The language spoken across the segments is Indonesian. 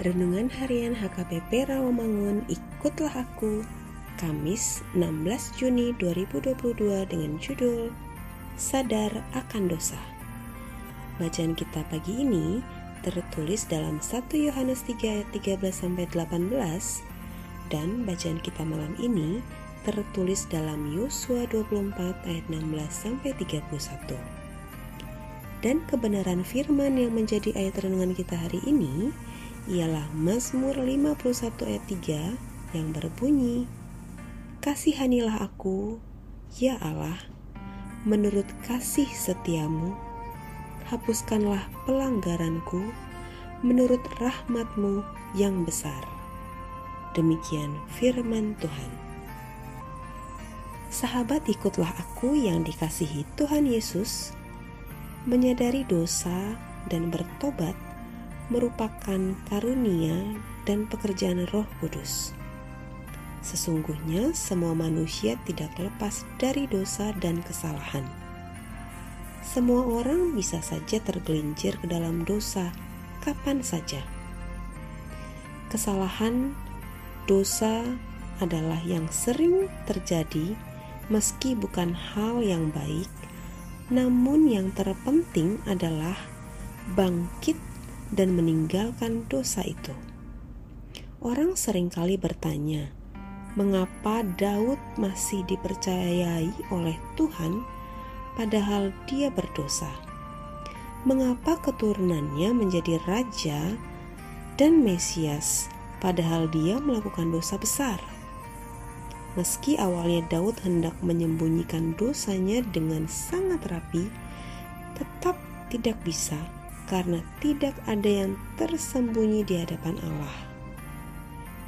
Renungan Harian HKBP Rawamangun Ikutlah Aku Kamis 16 Juni 2022 dengan judul Sadar akan dosa Bacaan kita pagi ini tertulis dalam 1 Yohanes 3 ayat 13 sampai 18 dan bacaan kita malam ini tertulis dalam Yosua 24 ayat 16 sampai 31. Dan kebenaran firman yang menjadi ayat renungan kita hari ini ialah Mazmur 51 ayat 3 yang berbunyi Kasihanilah aku, ya Allah, menurut kasih setiamu, hapuskanlah pelanggaranku menurut rahmatmu yang besar. Demikian firman Tuhan. Sahabat ikutlah aku yang dikasihi Tuhan Yesus, menyadari dosa dan bertobat merupakan karunia dan pekerjaan Roh Kudus. Sesungguhnya, semua manusia tidak lepas dari dosa dan kesalahan. Semua orang bisa saja tergelincir ke dalam dosa kapan saja. Kesalahan, dosa adalah yang sering terjadi, meski bukan hal yang baik. Namun, yang terpenting adalah bangkit dan meninggalkan dosa itu. Orang sering kali bertanya, mengapa Daud masih dipercayai oleh Tuhan padahal dia berdosa? Mengapa keturunannya menjadi raja dan Mesias padahal dia melakukan dosa besar? Meski awalnya Daud hendak menyembunyikan dosanya dengan sangat rapi, tetap tidak bisa karena tidak ada yang tersembunyi di hadapan Allah.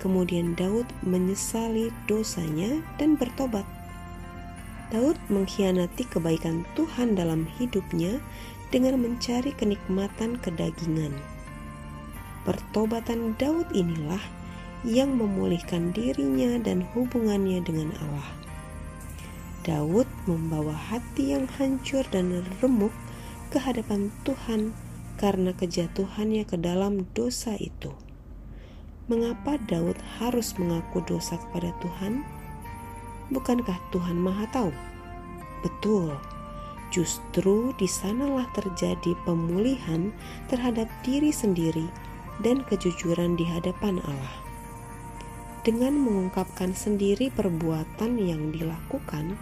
Kemudian Daud menyesali dosanya dan bertobat. Daud mengkhianati kebaikan Tuhan dalam hidupnya dengan mencari kenikmatan kedagingan. Pertobatan Daud inilah yang memulihkan dirinya dan hubungannya dengan Allah. Daud membawa hati yang hancur dan remuk ke hadapan Tuhan karena kejatuhannya ke dalam dosa itu. Mengapa Daud harus mengaku dosa kepada Tuhan? Bukankah Tuhan Maha Tahu? Betul, justru di sanalah terjadi pemulihan terhadap diri sendiri dan kejujuran di hadapan Allah. Dengan mengungkapkan sendiri perbuatan yang dilakukan,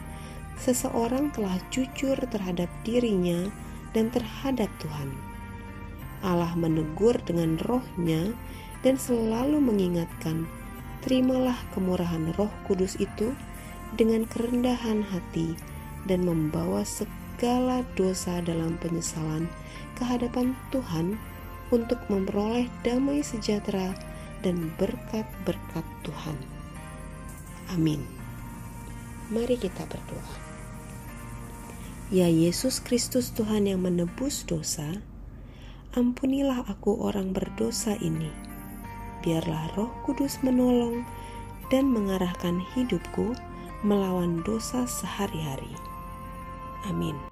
seseorang telah jujur terhadap dirinya dan terhadap Tuhan. Allah menegur dengan rohnya dan selalu mengingatkan, terimalah kemurahan roh kudus itu dengan kerendahan hati dan membawa segala dosa dalam penyesalan ke hadapan Tuhan untuk memperoleh damai sejahtera dan berkat-berkat Tuhan. Amin. Mari kita berdoa. Ya Yesus Kristus Tuhan yang menebus dosa, ampunilah aku orang berdosa ini. Biarlah roh kudus menolong dan mengarahkan hidupku melawan dosa sehari-hari. Amin.